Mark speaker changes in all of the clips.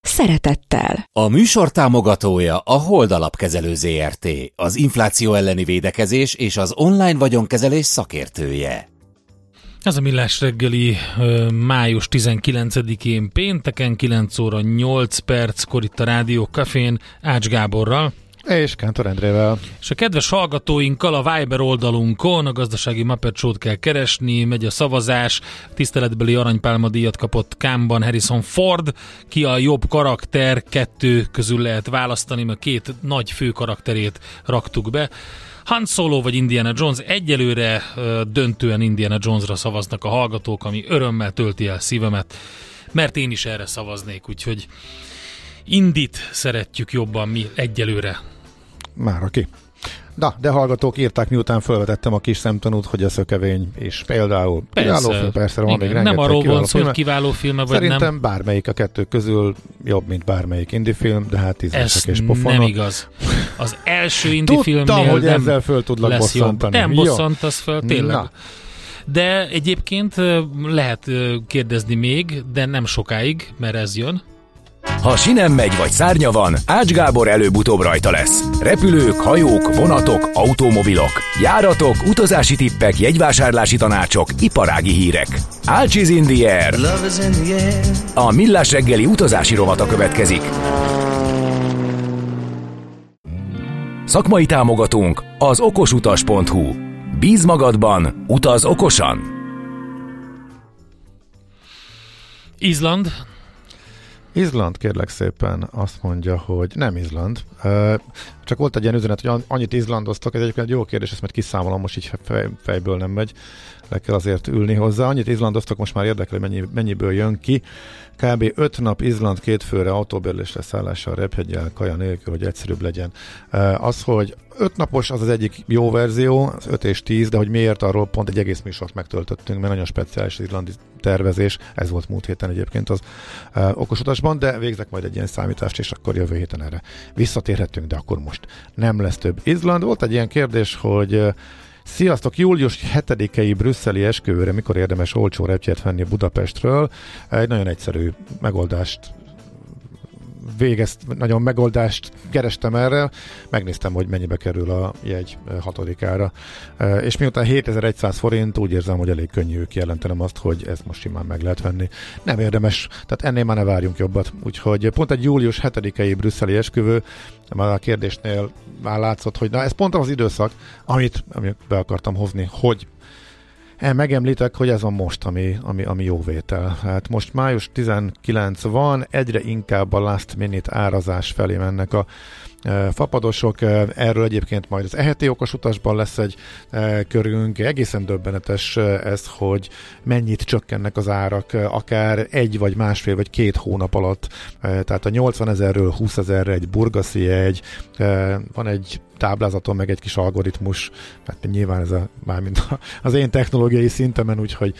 Speaker 1: szeretettel.
Speaker 2: A műsor támogatója a Hold Alapkezelő ZRT, az infláció elleni védekezés és az online vagyonkezelés szakértője.
Speaker 3: Ez a Millás reggeli május 19-én pénteken 9 óra 8 perckor itt a Rádió Cafén Ács Gáborral.
Speaker 4: És Kántor Endrével.
Speaker 3: És a kedves hallgatóinkkal a Viber oldalunkon a gazdasági Muppet kell keresni, megy a szavazás, tiszteletbeli aranypálma díjat kapott Kámban Harrison Ford, ki a jobb karakter, kettő közül lehet választani, mert két nagy fő karakterét raktuk be. Han Solo vagy Indiana Jones egyelőre döntően Indiana Jonesra szavaznak a hallgatók, ami örömmel tölti el szívemet, mert én is erre szavaznék, úgyhogy Indit szeretjük jobban mi egyelőre.
Speaker 4: Már aki. Na, de hallgatók írták, miután felvetettem a kis szemtanút, hogy a szökevény és például
Speaker 3: persze, kiváló
Speaker 4: film, persze van még
Speaker 3: Nem arról van szó, hogy kiváló film, vagy
Speaker 4: Szerintem nem. bármelyik a kettő közül jobb, mint bármelyik indie film, de hát tízesek és pofonok.
Speaker 3: nem igaz. Az első indie filmnél
Speaker 4: hogy
Speaker 3: nem
Speaker 4: ezzel föl tudlak
Speaker 3: lesz
Speaker 4: bosszantani.
Speaker 3: Jobb. Nem bosszantasz föl, tényleg. Na. De egyébként lehet kérdezni még, de nem sokáig, mert ez jön.
Speaker 5: Ha sinem megy vagy szárnya van, Ács Gábor előbb-utóbb rajta lesz. Repülők, hajók, vonatok, automobilok, járatok, utazási tippek, jegyvásárlási tanácsok, iparági hírek. Ács is in the air. A Millás reggeli utazási rovata következik. Szakmai támogatónk az okosutas.hu. Bíz magadban, utaz okosan!
Speaker 3: Izland
Speaker 4: Izland kérlek szépen azt mondja, hogy nem Izland. Csak volt egy ilyen üzenet, hogy annyit izlandoztak, ez egyébként egy jó kérdés, ezt mert kiszámolom, most így fej, fejből nem megy, le kell azért ülni hozzá. Annyit izlandoztak, most már érdekel, hogy mennyi, mennyiből jön ki. Kb. 5 nap Izland két főre autóbérlésre szállással, rephegyel, kaja nélkül, hogy egyszerűbb legyen. Az, hogy 5 napos az az egyik jó verzió, az 5 és 10, de hogy miért arról pont egy egész műsort megtöltöttünk, mert nagyon speciális izlandi tervezés, ez volt múlt héten egyébként az uh, okosutasban, de végzek majd egy ilyen számítást, és akkor jövő héten erre visszatérhetünk, de akkor most nem lesz több Izland. Volt egy ilyen kérdés, hogy uh, Sziasztok! Július 7-i brüsszeli esküvőre mikor érdemes olcsó repjegyet venni Budapestről? Egy nagyon egyszerű megoldást végezt, nagyon megoldást kerestem erre, megnéztem, hogy mennyibe kerül a jegy hatodikára, és miután 7100 forint, úgy érzem, hogy elég könnyű kijelentenem azt, hogy ezt most simán meg lehet venni. Nem érdemes, tehát ennél már ne várjunk jobbat. Úgyhogy pont egy július 7-i brüsszeli esküvő, már a kérdésnél már látszott, hogy na ez pont az időszak, amit, amit be akartam hozni, hogy megemlítek, hogy ez a most, ami, ami, ami jó vétel. Hát most május 19 van, egyre inkább a last minute árazás felé mennek a fapadosok. Erről egyébként majd az eheti okos utasban lesz egy körünk. Egészen döbbenetes ez, hogy mennyit csökkennek az árak, akár egy vagy másfél vagy két hónap alatt. Tehát a 80 ezerről 20 ezerre egy burgaszi egy, van egy táblázaton, meg egy kis algoritmus, hát nyilván ez a, mármint az én technológiai szintemen, úgyhogy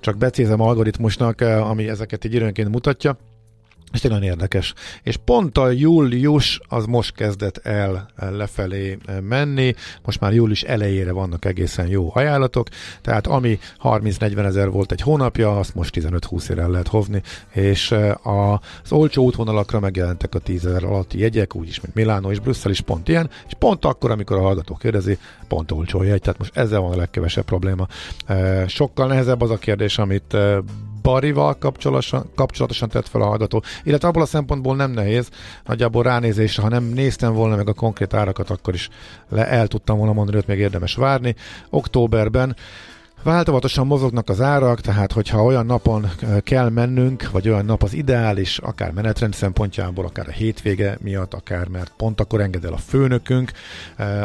Speaker 4: csak becézem algoritmusnak, ami ezeket így időnként mutatja és tényleg érdekes. És pont a július az most kezdett el lefelé menni, most már július elejére vannak egészen jó ajánlatok, tehát ami 30-40 ezer volt egy hónapja, azt most 15-20 el lehet hovni, és eh, az olcsó útvonalakra megjelentek a 10 ezer alatti jegyek, úgyis, mint Milánó és Brüsszel is pont ilyen, és pont akkor, amikor a hallgató kérdezi, pont olcsó jegy, tehát most ezzel van a legkevesebb probléma. Eh, sokkal nehezebb az a kérdés, amit eh, Barival kapcsolatosan, kapcsolatosan tett fel a hallgató, illetve abból a szempontból nem nehéz, nagyjából ránézésre, ha nem néztem volna meg a konkrét árakat, akkor is le el tudtam volna mondani, hogy még érdemes várni. Októberben Változatosan mozognak az árak, tehát hogyha olyan napon kell mennünk, vagy olyan nap az ideális, akár menetrend szempontjából, akár a hétvége miatt, akár mert pont akkor enged el a főnökünk,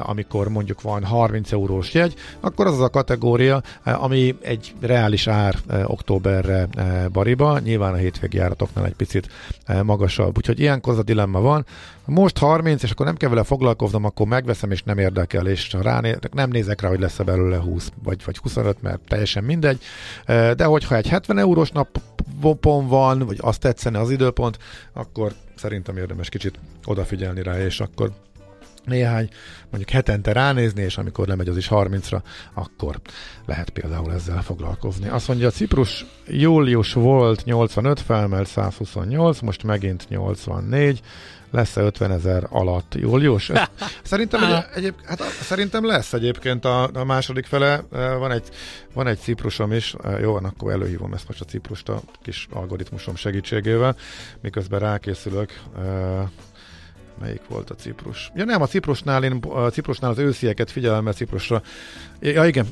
Speaker 4: amikor mondjuk van 30 eurós jegy, akkor az az a kategória, ami egy reális ár októberre bariba, nyilván a hétvégi járatoknál egy picit magasabb. Úgyhogy ilyenkor az a dilemma van, most 30, és akkor nem kell vele foglalkoznom, akkor megveszem, és nem érdekel, és ráné- nem nézek rá, hogy lesz-e belőle 20 vagy, vagy 25, mert teljesen mindegy. De hogyha egy 70 eurós napon van, vagy azt tetszene az időpont, akkor szerintem érdemes kicsit odafigyelni rá, és akkor néhány, mondjuk hetente ránézni, és amikor lemegy az is 30-ra, akkor lehet például ezzel foglalkozni. Azt mondja, Ciprus július volt 85, felmelt 128, most megint 84, lesz-e 50 ezer alatt július? Szerintem, egy, egyéb, hát szerintem lesz egyébként a, a második fele. Van egy, van egy ciprusom is. Jó, van, akkor előhívom ezt most a ciprust a kis algoritmusom segítségével, miközben rákészülök. Melyik volt a Ciprus? Ja nem, a Ciprusnál, én a Ciprusnál az őszieket figyelem, mert Ciprusra... Ja igen,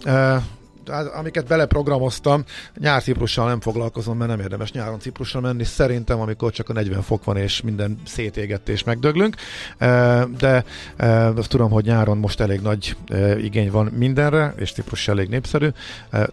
Speaker 4: amiket beleprogramoztam, nyár Ciprussal nem foglalkozom, mert nem érdemes nyáron Ciprusra menni. Szerintem, amikor csak a 40 fok van, és minden szétégett és megdöglünk. De azt tudom, hogy nyáron most elég nagy igény van mindenre, és Ciprus elég népszerű,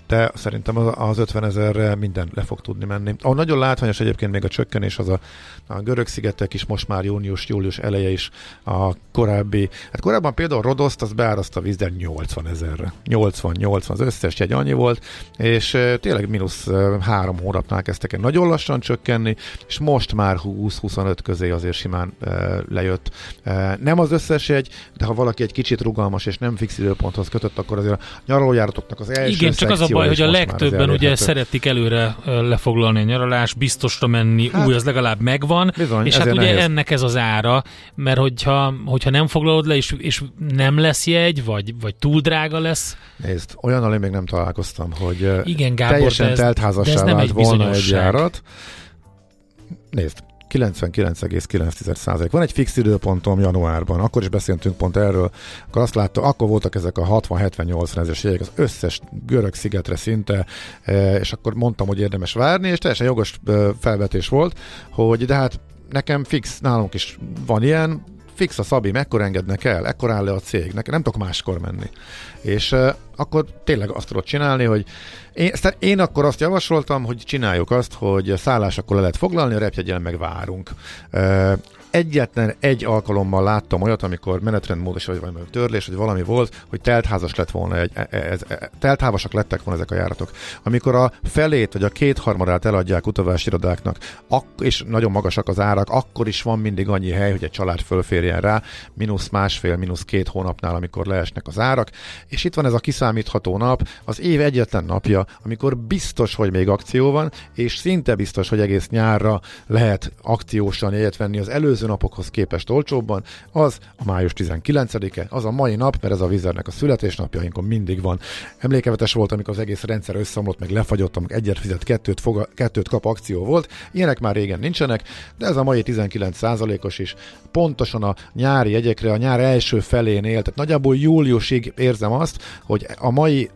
Speaker 4: de szerintem az 50 ezerre minden le fog tudni menni. Ahol nagyon látványos egyébként még a csökkenés, az a, a görög szigetek is most már június, július eleje is a korábbi, hát korábban például Rodoszt, az beáraszta a vízden 80 ezerre. 80-80 az összes egy annyi volt, és tényleg mínusz három hónapnál kezdtek el nagyon lassan csökkenni, és most már 20-25 közé azért simán lejött. Nem az összes egy, de ha valaki egy kicsit rugalmas és nem fix időponthoz kötött, akkor azért a nyaralójáratoknak az első
Speaker 3: Igen, csak az a baj, hogy a legtöbben ugye szeretik előre lefoglalni a nyaralás, biztosra menni, hát, új, az legalább megvan, bizony, és hát ugye nehéz. ennek ez az ára, mert hogyha, hogyha nem foglalod le, és, és nem lesz jegy, vagy, vagy túl drága lesz.
Speaker 4: Nézd, olyannal én még nem találkoztam, hogy
Speaker 3: Igen, Gábor,
Speaker 4: teljesen
Speaker 3: ez,
Speaker 4: teltházassá vált egy volna egy járat. Nézd, 99,9%. Van egy fix időpontom januárban, akkor is beszéltünk pont erről, akkor azt látta, akkor voltak ezek a 60-70-80 ezeres jegyek az összes görög szigetre szinte, és akkor mondtam, hogy érdemes várni, és teljesen jogos felvetés volt, hogy de hát nekem fix, nálunk is van ilyen, fix a Szabi, mekkor engednek el, ekkor áll le a cég, nekem nem tudok máskor menni. És akkor tényleg azt tudod csinálni, hogy én, én akkor azt javasoltam, hogy csináljuk azt, hogy szállásakor le lehet foglalni, a repjegyen meg várunk. Egyetlen egy alkalommal láttam olyat, amikor menetrendmódos vagy valami törlés, vagy valami volt, hogy teltházas lett volna egy, e, e, ez, ez, teltházasak lettek volna ezek a járatok. Amikor a felét vagy a kétharmadát eladják utavási irodáknak, ak- és nagyon magasak az árak, akkor is van mindig annyi hely, hogy egy család fölférjen rá, mínusz másfél, mínusz két hónapnál, amikor leesnek az árak, és itt van ez a kiszámítható nap, az év egyetlen napja, amikor biztos, hogy még akció van, és szinte biztos, hogy egész nyárra lehet akciósan jegyet venni az előző előző napokhoz képest olcsóbban, az a május 19-e, az a mai nap, mert ez a vizernek a születésnapjainkon mindig van. Emlékevetes volt, amikor az egész rendszer összeomlott, meg lefagyott, amikor egyet fizet, kettőt, foga, kettőt kap akció volt. Ilyenek már régen nincsenek, de ez a mai 19%-os is pontosan a nyári jegyekre, a nyár első felén élt. Tehát nagyjából júliusig érzem azt, hogy a mai,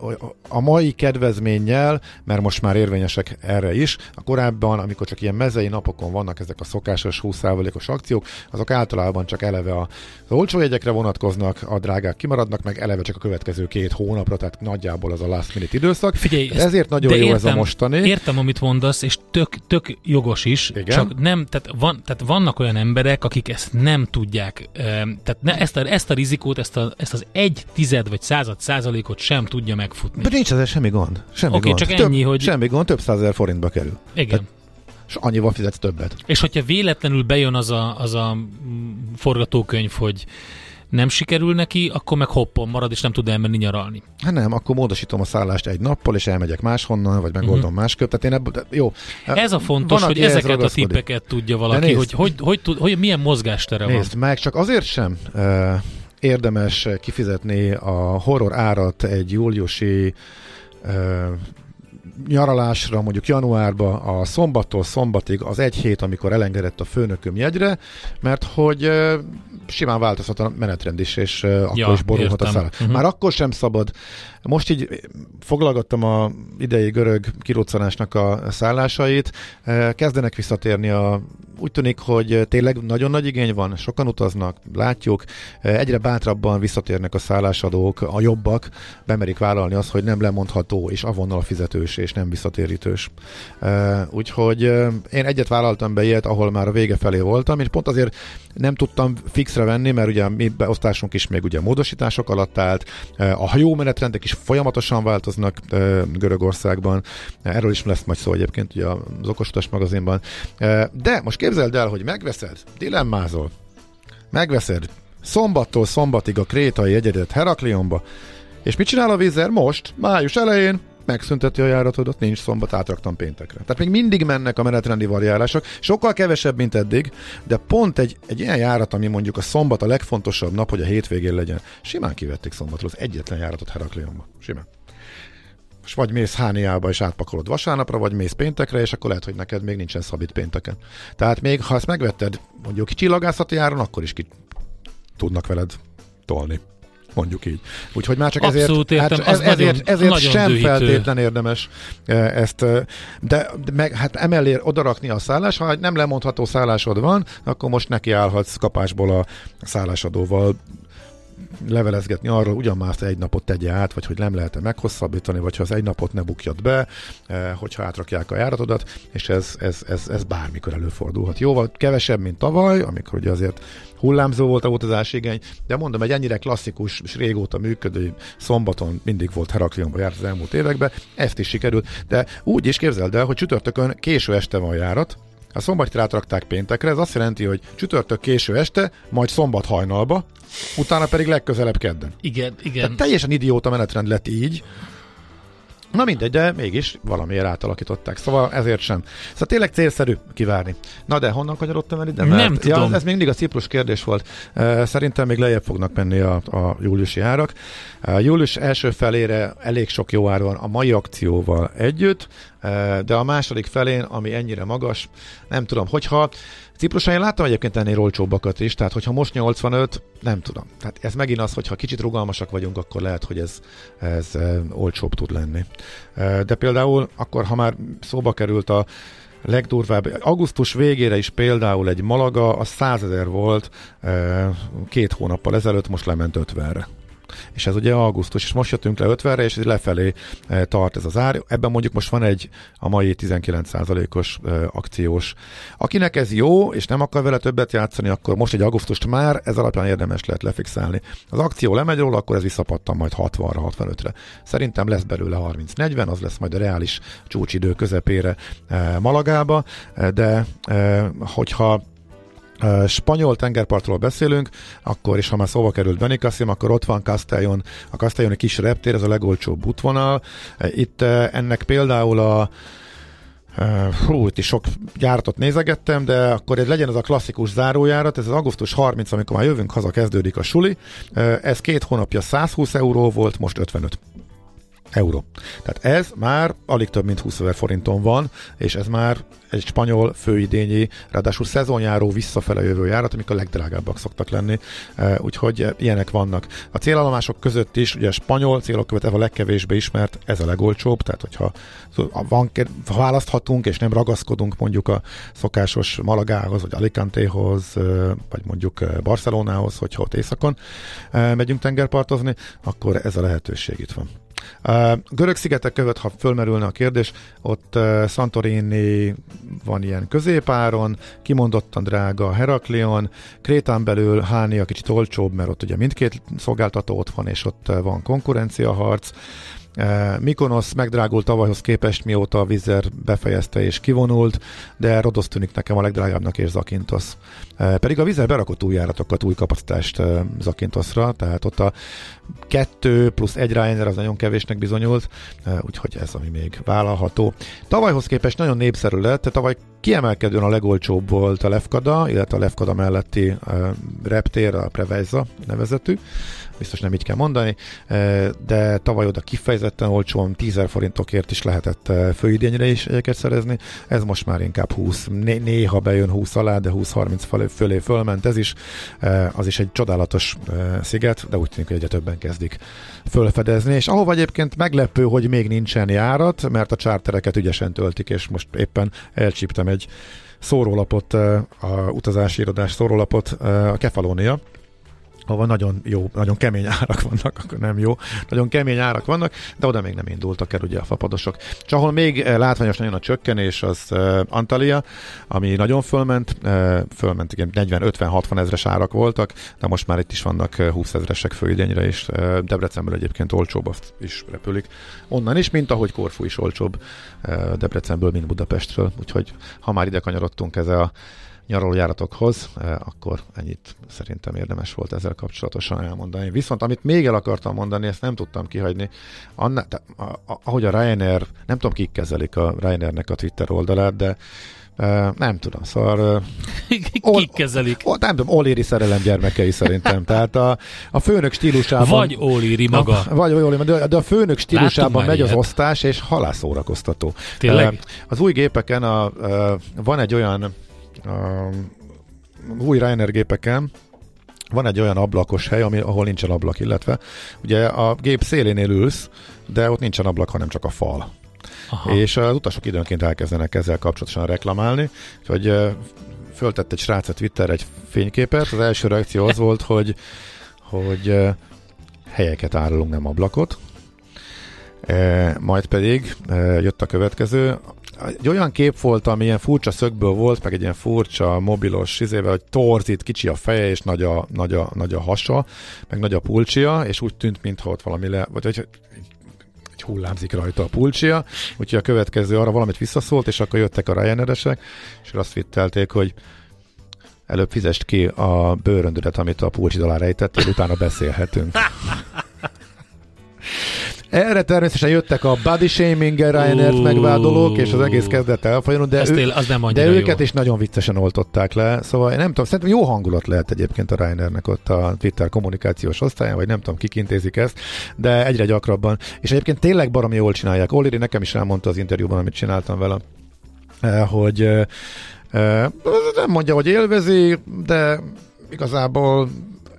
Speaker 4: a mai kedvezménnyel, mert most már érvényesek erre is, a korábban, amikor csak ilyen mezei napokon vannak ezek a szokásos 20%-os akciók, akciók, azok általában csak eleve az olcsó jegyekre vonatkoznak, a drágák kimaradnak, meg eleve csak a következő két hónapra, tehát nagyjából az a last minute időszak.
Speaker 3: Figyelj,
Speaker 4: ezt, ezért nagyon jó
Speaker 3: értem,
Speaker 4: ez a mostani.
Speaker 3: Értem, amit mondasz, és tök, tök jogos is, Igen? csak nem, tehát, van, tehát vannak olyan emberek, akik ezt nem tudják, tehát ne, ezt, a, ezt a rizikót, ezt, a, ezt az egy tized vagy század százalékot sem tudja megfutni.
Speaker 4: De nincs ezzel semmi gond. Semmi
Speaker 3: okay,
Speaker 4: gond.
Speaker 3: csak ennyi,
Speaker 4: több,
Speaker 3: hogy...
Speaker 4: Semmi gond, több százezer forintba kerül.
Speaker 3: Igen. Tehát
Speaker 4: és annyival fizetsz többet.
Speaker 3: És hogyha véletlenül bejön az a, az a forgatókönyv, hogy nem sikerül neki, akkor meg hoppon marad, és nem tud elmenni nyaralni.
Speaker 4: Hát nem, akkor módosítom a szállást egy nappal, és elmegyek máshonnan, vagy megoldom uh-huh. másképp. Tehát én ebből, jó.
Speaker 3: Ez a fontos, Van, hogy ezeket a tippeket tudja valaki, nézd, hogy, hogy, hogy, hogy, hogy milyen mozgástere
Speaker 4: nézd, van. Nézd meg, csak azért sem uh, érdemes kifizetni a horror árat egy júliusi uh, nyaralásra, mondjuk januárba, a szombattól szombatig az egy hét, amikor elengedett a főnököm jegyre, mert hogy simán változhat a menetrend is, és akkor ja, is borulhat értem. a szállás. Uh-huh. Már akkor sem szabad. Most így foglalgattam a idei görög kiroccanásnak a szállásait, kezdenek visszatérni a úgy tűnik, hogy tényleg nagyon nagy igény van, sokan utaznak, látjuk, egyre bátrabban visszatérnek a szállásadók, a jobbak, bemerik vállalni azt, hogy nem lemondható és avonnal fizetős és nem visszatérítős. Úgyhogy én egyet vállaltam be ilyet, ahol már a vége felé voltam, és pont azért nem tudtam fixre venni, mert ugye mi beosztásunk is még ugye módosítások alatt állt, a hajómenetrendek is folyamatosan változnak Görögországban, erről is lesz majd szó egyébként ugye az Okosutas magazinban. De most képzeld el, hogy megveszed, dilemmázol, megveszed szombattól szombatig a krétai egyedet Heraklionba, és mit csinál a vízer most, május elején? Megszünteti a járatodat, nincs szombat, átraktam péntekre. Tehát még mindig mennek a menetrendi variálások, sokkal kevesebb, mint eddig, de pont egy, egy ilyen járat, ami mondjuk a szombat a legfontosabb nap, hogy a hétvégén legyen, simán kivették szombatról az egyetlen járatot Heraklionba. Simán. És vagy mész Hániába és átpakolod vasárnapra, vagy mész péntekre, és akkor lehet, hogy neked még nincsen szabít pénteken. Tehát még ha ezt megvetted mondjuk csillagászati áron, akkor is ki tudnak veled tolni mondjuk így. Úgyhogy már csak
Speaker 3: Abszolút
Speaker 4: ezért,
Speaker 3: értem,
Speaker 4: hát ez, ezért, ezért
Speaker 3: nagyon
Speaker 4: sem
Speaker 3: dühítő.
Speaker 4: feltétlen érdemes eh, ezt, eh, de, meg, hát emellé odarakni a szállás, ha nem lemondható szállásod van, akkor most nekiállhatsz kapásból a szállásadóval levelezgetni arról, ugyan már egy napot tegye át, vagy hogy nem lehet-e meghosszabbítani, vagy ha az egy napot ne bukjad be, eh, hogyha átrakják a járatodat, és ez, ez, ez, ez bármikor előfordulhat. Jóval kevesebb, mint tavaly, amikor ugye azért hullámzó volt a utazás igény, de mondom, egy ennyire klasszikus és régóta működő szombaton mindig volt Heraklionba járt az elmúlt években, ezt is sikerült, de úgy is képzeld el, hogy csütörtökön késő este van járat, a szombatit rátrakták péntekre, ez azt jelenti, hogy csütörtök késő este, majd szombat hajnalba, utána pedig legközelebb kedden.
Speaker 3: Igen, igen.
Speaker 4: Tehát teljesen idióta menetrend lett így. Na mindegy, de mégis valamiért átalakították. Szóval ezért sem. Szóval tényleg célszerű kivárni. Na de honnan kanyarodtam el ide?
Speaker 3: Mert, Nem tudom.
Speaker 4: Ja, ez még mindig a Ciprus kérdés volt. Szerintem még lejjebb fognak menni a, a júliusi árak. Július első felére elég sok jó ár van a mai akcióval együtt, de a második felén, ami ennyire magas, nem tudom, hogyha Cipruson én láttam egyébként ennél olcsóbbakat is, tehát hogyha most 85, nem tudom. Tehát ez megint az, hogyha kicsit rugalmasak vagyunk, akkor lehet, hogy ez, ez e, olcsóbb tud lenni. E, de például akkor, ha már szóba került a legdurvább, augusztus végére is például egy Malaga, az 100 ezer volt e, két hónappal ezelőtt, most lement 50-re és ez ugye augusztus, és most jöttünk le 50-re, és lefelé e, tart ez az ár. Ebben mondjuk most van egy a mai 19%-os e, akciós. Akinek ez jó, és nem akar vele többet játszani, akkor most egy augusztust már ez alapján érdemes lehet lefixálni. Az akció lemegy róla, akkor ez visszapattan majd 60-ra, 65-re. Szerintem lesz belőle 30-40, az lesz majd a reális csúcsidő közepére e, Malagába, de hogyha spanyol tengerpartról beszélünk, akkor, és ha már szóba került Benicassim, akkor ott van Castellon, a Castelloni kis reptér, ez a legolcsóbb útvonal. Itt ennek például a hú, itt is sok gyártot nézegettem, de akkor ez legyen ez a klasszikus zárójárat, ez az augusztus 30, amikor már jövünk haza, kezdődik a suli. Ez két hónapja 120 euró volt, most 55 euró. Tehát ez már alig több mint 20 ezer forinton van, és ez már egy spanyol főidényi, ráadásul szezonjáró visszafele jövő járat, amik a legdrágábbak szoktak lenni, úgyhogy ilyenek vannak. A célállomások között is, ugye a spanyol célok követ a legkevésbé ismert, ez a legolcsóbb, tehát hogyha van, ha választhatunk, és nem ragaszkodunk mondjuk a szokásos Malagához, vagy Alicantehoz, vagy mondjuk Barcelonához, hogyha ott éjszakon megyünk tengerpartozni, akkor ez a lehetőség itt van. Uh, görög szigetek között, ha fölmerülne a kérdés, ott Santorini van ilyen középáron, kimondottan drága Heraklion, Krétán belül Hánia kicsit olcsóbb, mert ott ugye mindkét szolgáltató ott van, és ott van konkurenciaharc. Mikonos megdrágult tavalyhoz képest, mióta a Vizer befejezte és kivonult, de Rodos tűnik nekem a legdrágábbnak és Zakintos. Pedig a Vizer berakott új járatokat, új kapacitást Zakintosra, tehát ott a kettő plusz egy Ryanair az nagyon kevésnek bizonyult, úgyhogy ez ami még vállalható. Tavalyhoz képest nagyon népszerű lett, tavaly Kiemelkedően a legolcsóbb volt a Lefkada, illetve a Lefkada melletti uh, reptér, a Prevezza nevezetű, biztos nem így kell mondani, de tavaly oda kifejezetten olcsón 10 forintokért is lehetett főidényre is egyeket szerezni, ez most már inkább 20, néha bejön 20 alá, de 20-30 fölé fölment ez is, az is egy csodálatos sziget, de úgy tűnik, hogy egyre többen kezdik fölfedezni, és ahova egyébként meglepő, hogy még nincsen járat, mert a csártereket ügyesen töltik, és most éppen elcsíptem egy szórólapot, a utazási irodás szórólapot, a Kefalónia, ahol nagyon jó, nagyon kemény árak vannak, akkor nem jó, nagyon kemény árak vannak, de oda még nem indultak el ugye a fapadosok. És ahol még eh, látványos nagyon a csökkenés, az uh, Antalya, ami nagyon fölment, uh, fölment igen, 40-50-60 ezres árak voltak, de most már itt is vannak 20 ezresek főidényre, és Debrecenből egyébként olcsóbb is repülik. Onnan is, mint ahogy Korfu is olcsóbb Debrecenből, mint Budapestről, úgyhogy ha már ide kanyarodtunk ez a nyaralójáratokhoz, eh, akkor ennyit szerintem érdemes volt ezzel kapcsolatosan elmondani. Viszont amit még el akartam mondani, ezt nem tudtam kihagyni, Anna, de, ahogy a Ryanair, nem tudom kik kezelik a Ryanairnek a Twitter oldalát, de Uh, nem tudom, szóval...
Speaker 3: Uh, Kik kezelik?
Speaker 4: O, nem tudom, Oléri szerelem gyermekei szerintem. Tehát a, a főnök stílusában...
Speaker 3: Vagy Oléri maga.
Speaker 4: A, vagy Oléri, de, de a főnök stílusában megy ilyet. az osztás, és halászórakoztató.
Speaker 3: Tényleg? Uh,
Speaker 4: az új gépeken a, uh, van egy olyan a új Ryanair gépeken van egy olyan ablakos hely, ami, ahol nincsen ablak, illetve ugye a gép szélénél ülsz, de ott nincsen ablak, hanem csak a fal. Aha. És az utasok időnként elkezdenek ezzel kapcsolatosan reklamálni, hogy föltett egy srác a Twitter egy fényképet, az első reakció az volt, hogy, hogy helyeket árulunk, nem ablakot, E, majd pedig e, jött a következő, egy olyan kép volt, ami ilyen furcsa szögből volt, meg egy ilyen furcsa mobilos izével, hogy torzít, kicsi a feje, és nagy a, nagy a, nagy a hasa, meg nagy a pulcsia, és úgy tűnt, mintha ott valami le, vagy egy, egy hullámzik rajta a pulcsia, úgyhogy a következő arra valamit visszaszólt, és akkor jöttek a Ryanair-esek, és azt vittelték, hogy előbb fizest ki a bőröndödet, amit a pulcsid alá rejtettél, utána beszélhetünk. Erre természetesen jöttek a body shaming Ryanair-t megvádolók, és az egész kezdett elfolyulni, de, ő,
Speaker 3: az nem
Speaker 4: de őket jó. is nagyon viccesen oltották le. Szóval én nem tudom, szerintem jó hangulat lehet egyébként a Ryanairnek ott a Twitter kommunikációs osztályán, vagy nem tudom, kik intézik ezt, de egyre gyakrabban. És egyébként tényleg baromi jól csinálják. Oliri nekem is elmondta az interjúban, amit csináltam vele, eh, hogy eh, eh, nem mondja, hogy élvezi, de igazából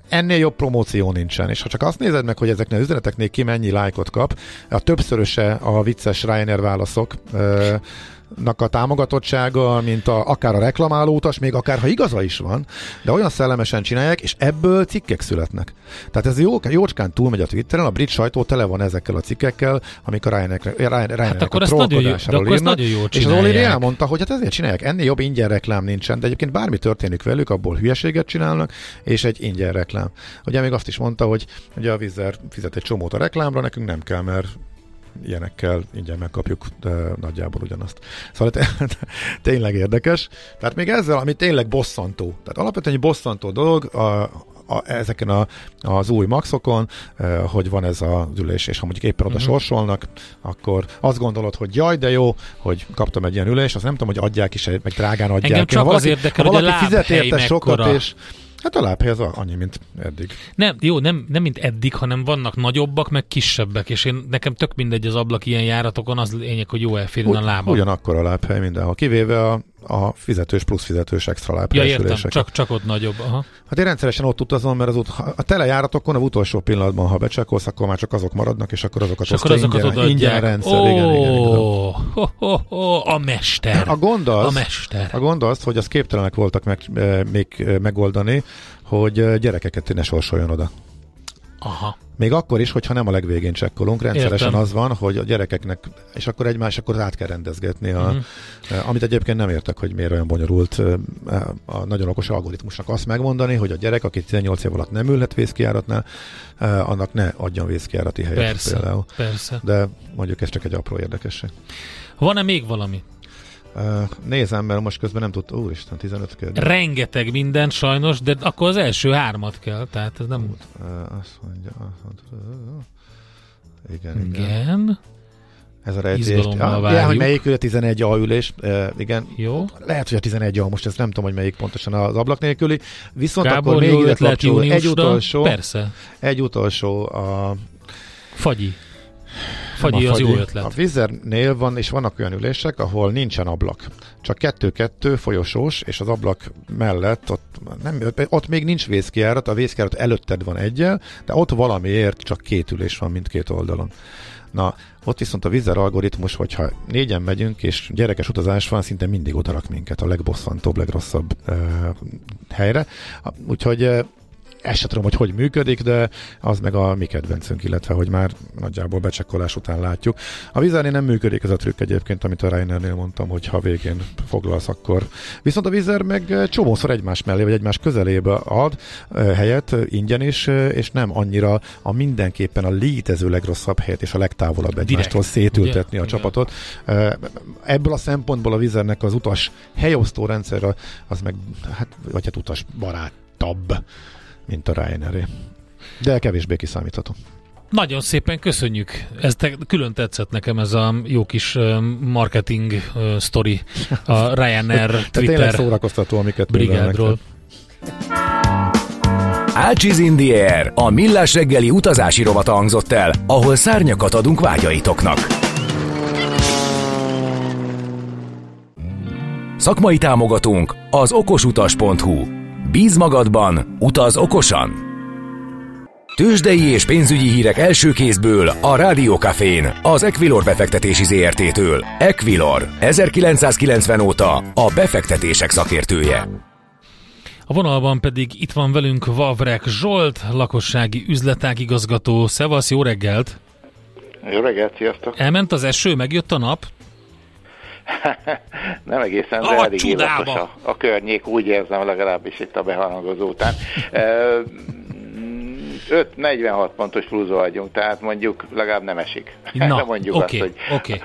Speaker 4: ennél jobb promóció nincsen, és ha csak azt nézed meg, hogy ezeknél az üzeneteknél ki mennyi lájkot kap, a többszöröse a vicces Ryanair válaszok, a támogatottsága, mint a, akár a reklamáló utas, még akár ha igaza is van, de olyan szellemesen csinálják, és ebből cikkek születnek. Tehát ez jó, jócskán túlmegy a Twitteren, a brit sajtó tele van ezekkel a cikkekkel, amik a Ryanair, hát
Speaker 3: a trollkodásáról írnak. Nagyon jó
Speaker 4: és az Oli elmondta, hogy hát ezért csinálják, ennél jobb ingyen reklám nincsen, de egyébként bármi történik velük, abból hülyeséget csinálnak, és egy ingyen reklám. Ugye még azt is mondta, hogy ugye a Vizer fizet egy csomót a reklámra, nekünk nem kell, mert ilyenekkel ingyen megkapjuk de nagyjából ugyanazt. Szóval tényleg érdekes. Tehát még ezzel, ami tényleg bosszantó. Tehát alapvetően egy bosszantó dolog, a, a, ezeken a, az új maxokon, eh, hogy van ez a ülés, és ha mondjuk éppen oda uh-huh. sorsolnak, akkor azt gondolod, hogy jaj, de jó, hogy kaptam egy ilyen ülést, azt nem tudom, hogy adják is, meg drágán adják.
Speaker 3: Engem csak ha valaki, az érdekel, ha valaki hogy a
Speaker 4: fizet érte sokat, és Hát a lábhely az annyi, mint eddig.
Speaker 3: Nem, jó, nem, nem mint eddig, hanem vannak nagyobbak, meg kisebbek, és én nekem tök mindegy az ablak ilyen járatokon, az lényeg, hogy jó elférjen a lábam.
Speaker 4: Ugyanakkor a lábhely mindenhol, kivéve a a fizetős plusz fizetős extra lábhelyesülések.
Speaker 3: Ja, értem, csak, csak ott nagyobb. Aha.
Speaker 4: Hát én rendszeresen ott utazom, mert az ut- a telejáratokon a utolsó pillanatban, ha becsekolsz, akkor már csak azok maradnak, és akkor azokat, és akkor azokat ingyen, ingyen rendszer. Oh, igen, igen, igen. Oh,
Speaker 3: oh, oh, a mester.
Speaker 4: A gond az,
Speaker 3: a mester.
Speaker 4: A gond az, hogy az képtelenek voltak meg, eh, még eh, megoldani, hogy eh, gyerekeket ne sorsoljon oda.
Speaker 3: Aha.
Speaker 4: Még akkor is, hogyha nem a legvégén csekkolunk, rendszeresen Értem. az van, hogy a gyerekeknek, és akkor egymás, akkor át kell rendezgetni, a, uh-huh. amit egyébként nem értek, hogy miért olyan bonyolult a nagyon okos algoritmusnak azt megmondani, hogy a gyerek, aki 18 év alatt nem ülhet vészkiáratnál, annak ne adjon vészkiárati helyet
Speaker 3: persze, például. Persze.
Speaker 4: De mondjuk ez csak egy apró érdekesség.
Speaker 3: Van-e még valami?
Speaker 4: Nézem, mert most közben nem tudta, úristen, 15 kérdés.
Speaker 3: Rengeteg minden sajnos, de akkor az első hármat kell, tehát ez nem...
Speaker 4: Azt mondja, azt mondja igen,
Speaker 3: igen. igen.
Speaker 4: ez a.
Speaker 3: Izgalommal
Speaker 4: Ja, hogy melyik ül a 11 A ülés, e, igen.
Speaker 3: Jó.
Speaker 4: Lehet, hogy a 11 A, most ezt nem tudom, hogy melyik pontosan az ablak nélküli. Viszont
Speaker 3: Gábor,
Speaker 4: akkor még ide kapcsolódó. Egy utolsó,
Speaker 3: Persze.
Speaker 4: egy utolsó a
Speaker 3: Fagyi. Fagyi az jó
Speaker 4: fagyi.
Speaker 3: ötlet.
Speaker 4: A Vizernél van, és vannak olyan ülések, ahol nincsen ablak. Csak kettő-kettő folyosós, és az ablak mellett ott, nem, ott még nincs vészkijárat, a vészkijárat előtted van egyel, de ott valamiért csak két ülés van mindkét oldalon. Na, ott viszont a Vizer algoritmus, hogyha négyen megyünk, és gyerekes utazás van, szinte mindig odarak minket a legbosszantóbb, legrosszabb uh, helyre. Úgyhogy uh, ezt sem tudom, hogy hogy működik, de az meg a mi kedvencünk, illetve hogy már nagyjából becsekkolás után látjuk. A Vizernél nem működik ez a trükk egyébként, amit a Reinernél mondtam, hogy ha végén foglalsz, akkor. Viszont a Vizer meg eh, csomószor egymás mellé, vagy egymás közelébe ad eh, helyet eh, ingyen is, és nem annyira a mindenképpen a létező legrosszabb helyet és a legtávolabb egymástól szétültetni
Speaker 3: ugye?
Speaker 4: a csapatot. Ebből a szempontból a Vizernek az utas helyosztó rendszer az meg, hát, vagy hát utas barátabb mint a Ryanair. De kevésbé kiszámítható.
Speaker 3: Nagyon szépen köszönjük. Ez te, külön tetszett nekem ez a jó kis marketing ö, sztori a Ryanair
Speaker 4: Tehát tényleg
Speaker 3: Twitter
Speaker 4: szórakoztató, amiket
Speaker 3: brigádról.
Speaker 5: Ácsiz in the Air, a millás reggeli utazási rovata hangzott el, ahol szárnyakat adunk vágyaitoknak. Szakmai támogatónk az okosutas.hu. Bíz magadban, utaz okosan! Tőzsdei és pénzügyi hírek első kézből a Rádiókafén, az Equilor befektetési ZRT-től. Equilor, 1990 óta a befektetések szakértője.
Speaker 3: A vonalban pedig itt van velünk Vavrek Zsolt, lakossági üzletág igazgató. Szevasz, jó reggelt!
Speaker 6: Jó reggelt, sziasztok!
Speaker 3: Elment az eső, megjött a nap?
Speaker 6: Nem egészen, de
Speaker 3: A
Speaker 6: elég illatos a, a környék, úgy érzem legalábbis itt a beharangozó után. Ö, 5-46 pontos pluszba vagyunk, tehát mondjuk legalább nem esik.
Speaker 3: Na,
Speaker 6: De mondjuk
Speaker 3: oké,
Speaker 6: azt, hogy
Speaker 3: oké.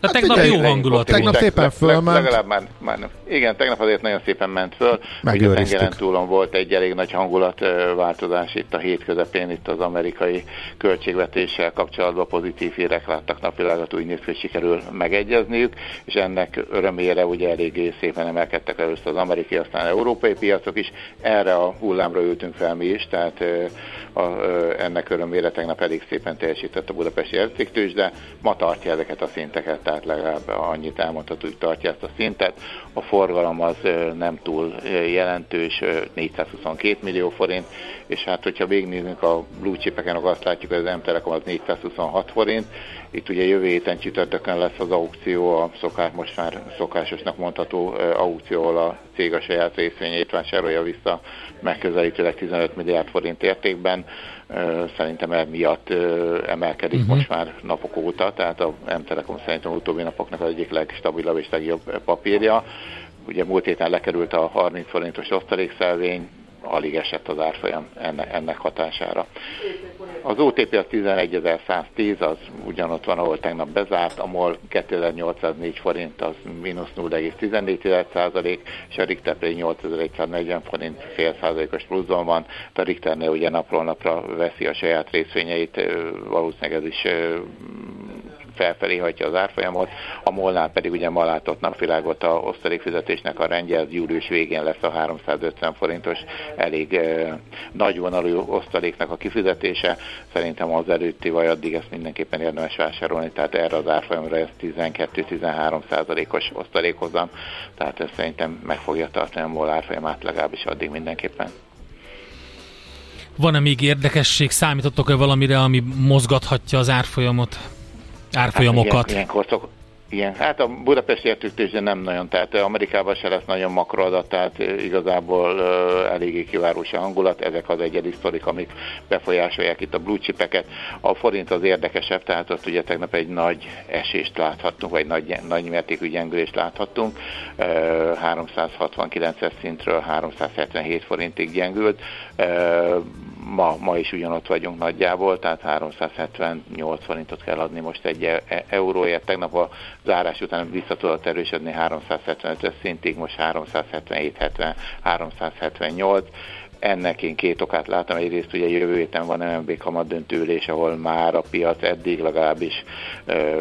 Speaker 3: De tegnap
Speaker 4: figyelj,
Speaker 3: jó hangulat
Speaker 4: tegnap
Speaker 3: volt.
Speaker 4: szépen fölment.
Speaker 6: Legalább már, már nem. Igen, tegnap azért nagyon szépen ment föl. Ugye a
Speaker 4: Megőriztük.
Speaker 6: tengeren túlon volt egy elég nagy hangulatváltozás itt a hét közepén, itt az amerikai költségvetéssel kapcsolatban pozitív hírek láttak napvilágot, úgy néz ki, hogy sikerül megegyezniük, és ennek örömére ugye eléggé szépen emelkedtek először az amerikai, aztán európai piacok is. Erre a hullámra ültünk fel mi is, tehát a, ö, ennek örömére tegnap elég szépen teljesített a budapesti értéktős, de ma tartja ezeket a szinteket, tehát legalább annyit elmondható, hogy tartja ezt a szintet. A forgalom az nem túl jelentős, ö, 422 millió forint, és hát hogyha végignézünk a blue chipeken, akkor azt látjuk, hogy az M-Telekom az 426 forint. Itt ugye jövő héten csütörtökön lesz az aukció, a szokás, most már szokásosnak mondható aukció, ahol a cég a saját részvényét vásárolja vissza megközelítőleg 15 milliárd forint értékben. Szerintem emiatt emelkedik uh-huh. most már napok óta, tehát a M-Telekom szerintem utóbbi napoknak az egyik legstabilabb és legjobb papírja. Ugye múlt héten lekerült a 30 forintos osztalékszelvény, alig esett az árfolyam ennek, hatására. Az OTP az 11.110, az ugyanott van, ahol tegnap bezárt, a MOL 2804 forint, az mínusz 0,14 és a Richter pedig 8140 forint, fél százalékos pluszban van. A Richternél ugye napról napra veszi a saját részvényeit, valószínűleg ez is felfelé hagyja az árfolyamot, a Molnál pedig ugye ma látott napvilágot a osztalékfizetésnek a rendje, az július végén lesz a 350 forintos elég eh, nagyvonalú osztaléknak a kifizetése. Szerintem az előtti vagy addig ezt mindenképpen érdemes vásárolni, tehát erre az árfolyamra ez 12-13 százalékos osztalékhozam, tehát ez szerintem meg fogja tartani a MOL árfolyamát legalábbis addig mindenképpen.
Speaker 3: Van-e még érdekesség? Számítottok-e valamire, ami mozgathatja az árfolyamot? Árfolyamokat?
Speaker 6: Hát, ilyen, ilyenkor szok, ilyen, hát a Budapesti értéktőzsde nem nagyon, tehát Amerikában se lesz nagyon makroadat, tehát eh, igazából uh, eléggé kivárós a hangulat, ezek az egyedi sztorik, amik befolyásolják itt a blue chipeket. A forint az érdekesebb, tehát ott ugye tegnap egy nagy esést láthattunk, vagy nagy, nagy mértékű gyengülést láthattunk. Uh, 369-es szintről 377 forintig gyengült. Uh, ma, ma is ugyanott vagyunk nagyjából, tehát 378 forintot kell adni most egy e- e- euróért. Tegnap a zárás után vissza tudott erősödni 375 szintig, most 377, 70, 378. ennek én két okát látom. Egyrészt ugye jövő héten van MNB kamat döntőülés, ahol már a piac eddig legalábbis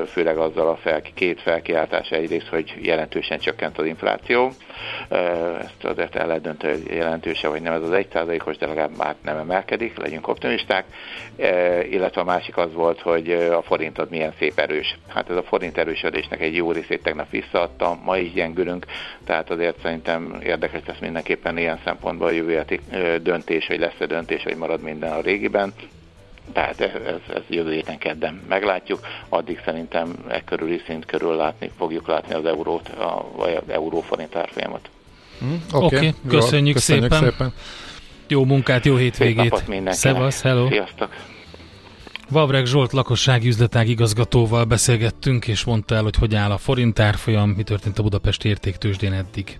Speaker 6: főleg azzal a fel, két felkiáltás egyrészt, hogy jelentősen csökkent az infláció. Ezt azért el lehet dönteni, hogy jelentőse vagy nem ez az egy százalékos, de legalább már nem emelkedik, legyünk optimisták. Illetve a másik az volt, hogy a forintod milyen szép erős. Hát ez a forint erősödésnek egy jó részét tegnap visszaadta, ma is gyengülünk, tehát azért szerintem érdekes lesz mindenképpen ilyen szempontból a jövő döntés, hogy lesz-e döntés, hogy marad minden a régiben. Tehát ez, ez, ez jövő héten kedden meglátjuk, addig szerintem e körüli szint körül látni, fogjuk látni az eurót, a, vagy az euróforint árfolyamot.
Speaker 3: Mm, Oké, okay. okay. köszönjük, köszönjük szépen. szépen. Jó munkát, jó hétvégét.
Speaker 6: Szevasz,
Speaker 3: hello.
Speaker 6: Sziasztok.
Speaker 3: Vavreg Zsolt lakossági üzletág igazgatóval beszélgettünk, és mondta el, hogy hogy áll a forint árfolyam, mi történt a Budapesti értéktősdén eddig.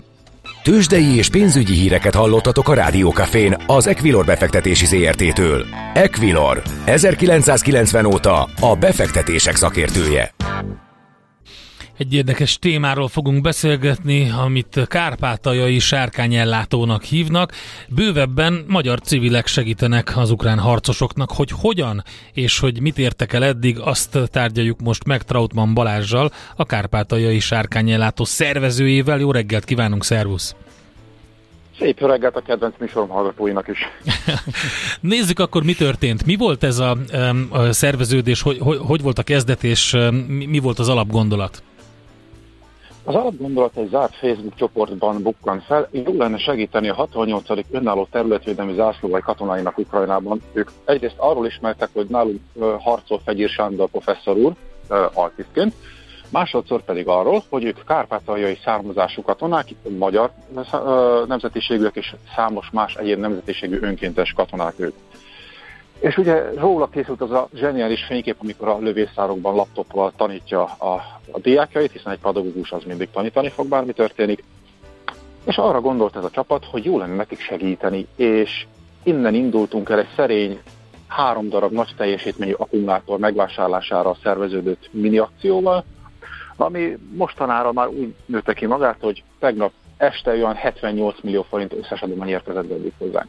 Speaker 5: Tőzsdei és pénzügyi híreket hallottatok a Rádiókafén az Equilor befektetési ZRT-től. Equilor, 1990 óta a befektetések szakértője.
Speaker 3: Egy érdekes témáról fogunk beszélgetni, amit kárpátaljai sárkányellátónak hívnak. Bővebben magyar civilek segítenek az ukrán harcosoknak, hogy hogyan és hogy mit értek el eddig, azt tárgyaljuk most meg Trautmann Balázsjal, a kárpátaljai sárkányellátó szervezőjével. Jó reggelt kívánunk, szervusz!
Speaker 7: Szép reggelt a kedvenc műsorom hallgatóinak is.
Speaker 3: Nézzük akkor, mi történt. Mi volt ez a, a szerveződés, hogy, hogy, hogy volt a kezdet, és mi, mi volt az alapgondolat?
Speaker 7: Az alapgondolat egy zárt Facebook csoportban bukkan fel. Jó lenne segíteni a 68. önálló területvédelmi zászlóval katonáinak Ukrajnában. Ők egyrészt arról ismertek, hogy nálunk harcol Fegyír Sándor professzor úr, altisztként, másodszor pedig arról, hogy ők kárpátaljai származású katonák, magyar nemzetiségűek és számos más egyéb nemzetiségű önkéntes katonák ők. És ugye róla készült az a zseniális fénykép, amikor a lövészárokban laptoppal tanítja a, a diákjait, hiszen egy pedagógus az mindig tanítani fog, bármi történik. És arra gondolt ez a csapat, hogy jó lenne nekik segíteni, és innen indultunk el egy szerény három darab nagy teljesítményű akkumulátor megvásárlására szerveződött mini akcióval, ami mostanára már úgy nőtte ki magát, hogy tegnap este olyan 78 millió forint összes adomány érkezett belőlük hozzánk.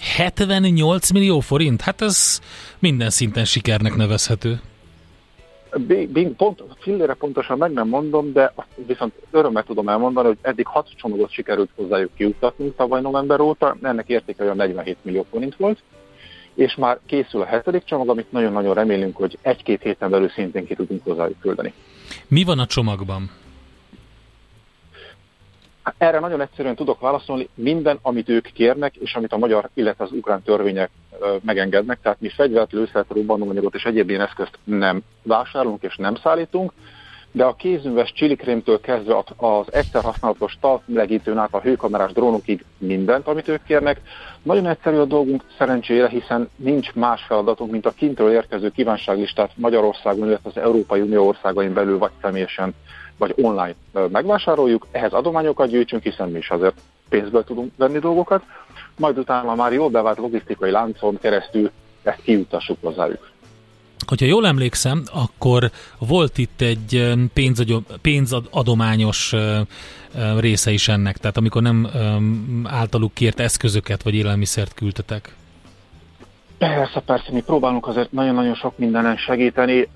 Speaker 3: 78 millió forint? Hát ez minden szinten sikernek nevezhető.
Speaker 7: Bing, pont, fillére pontosan meg nem mondom, de viszont örömmel tudom elmondani, hogy eddig 6 csomagot sikerült hozzájuk kiutatni tavaly november óta, ennek értéke olyan 47 millió forint volt, és már készül a hetedik csomag, amit nagyon-nagyon remélünk, hogy egy-két héten belül szintén ki tudunk hozzájuk küldeni.
Speaker 3: Mi van a csomagban?
Speaker 7: Erre nagyon egyszerűen tudok válaszolni, minden, amit ők kérnek, és amit a magyar, illetve az ukrán törvények megengednek, tehát mi fegyvert, lőszert, robbanóanyagot és egyéb ilyen eszközt nem vásárolunk és nem szállítunk, de a kézműves csilikrémtől kezdve az egyszer használatos talpmelegítőn át a hőkamerás drónokig mindent, amit ők kérnek. Nagyon egyszerű a dolgunk szerencsére, hiszen nincs más feladatunk, mint a kintről érkező kívánságlistát Magyarországon, illetve az Európai Unió országain belül vagy személyesen vagy online megvásároljuk, ehhez adományokat gyűjtsünk, hiszen mi is azért pénzből tudunk venni dolgokat, majd utána már jól bevált logisztikai láncon keresztül ezt kiutassuk hozzájuk.
Speaker 3: Hogyha jól emlékszem, akkor volt itt egy pénzadományos része is ennek, tehát amikor nem általuk kért eszközöket vagy élelmiszert küldtetek.
Speaker 7: Persze, persze, mi próbálunk azért nagyon-nagyon sok mindenen segíteni.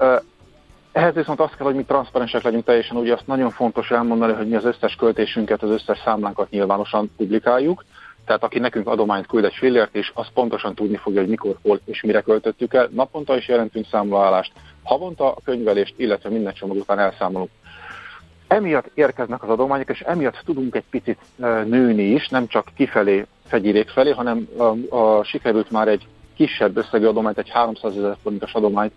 Speaker 7: Ehhez viszont azt kell, hogy mi transzparensek legyünk teljesen, ugye azt nagyon fontos elmondani, hogy mi az összes költésünket, az összes számlánkat nyilvánosan publikáljuk, tehát aki nekünk adományt küld egy fillért, és az pontosan tudni fogja, hogy mikor, hol és mire költöttük el. Naponta is jelentünk számlalást, havonta a könyvelést, illetve minden csomag után elszámolunk. Emiatt érkeznek az adományok, és emiatt tudunk egy picit nőni is, nem csak kifelé, fegyérék felé, hanem a, a, sikerült már egy kisebb összegű adományt, egy 300 ezer forintos adományt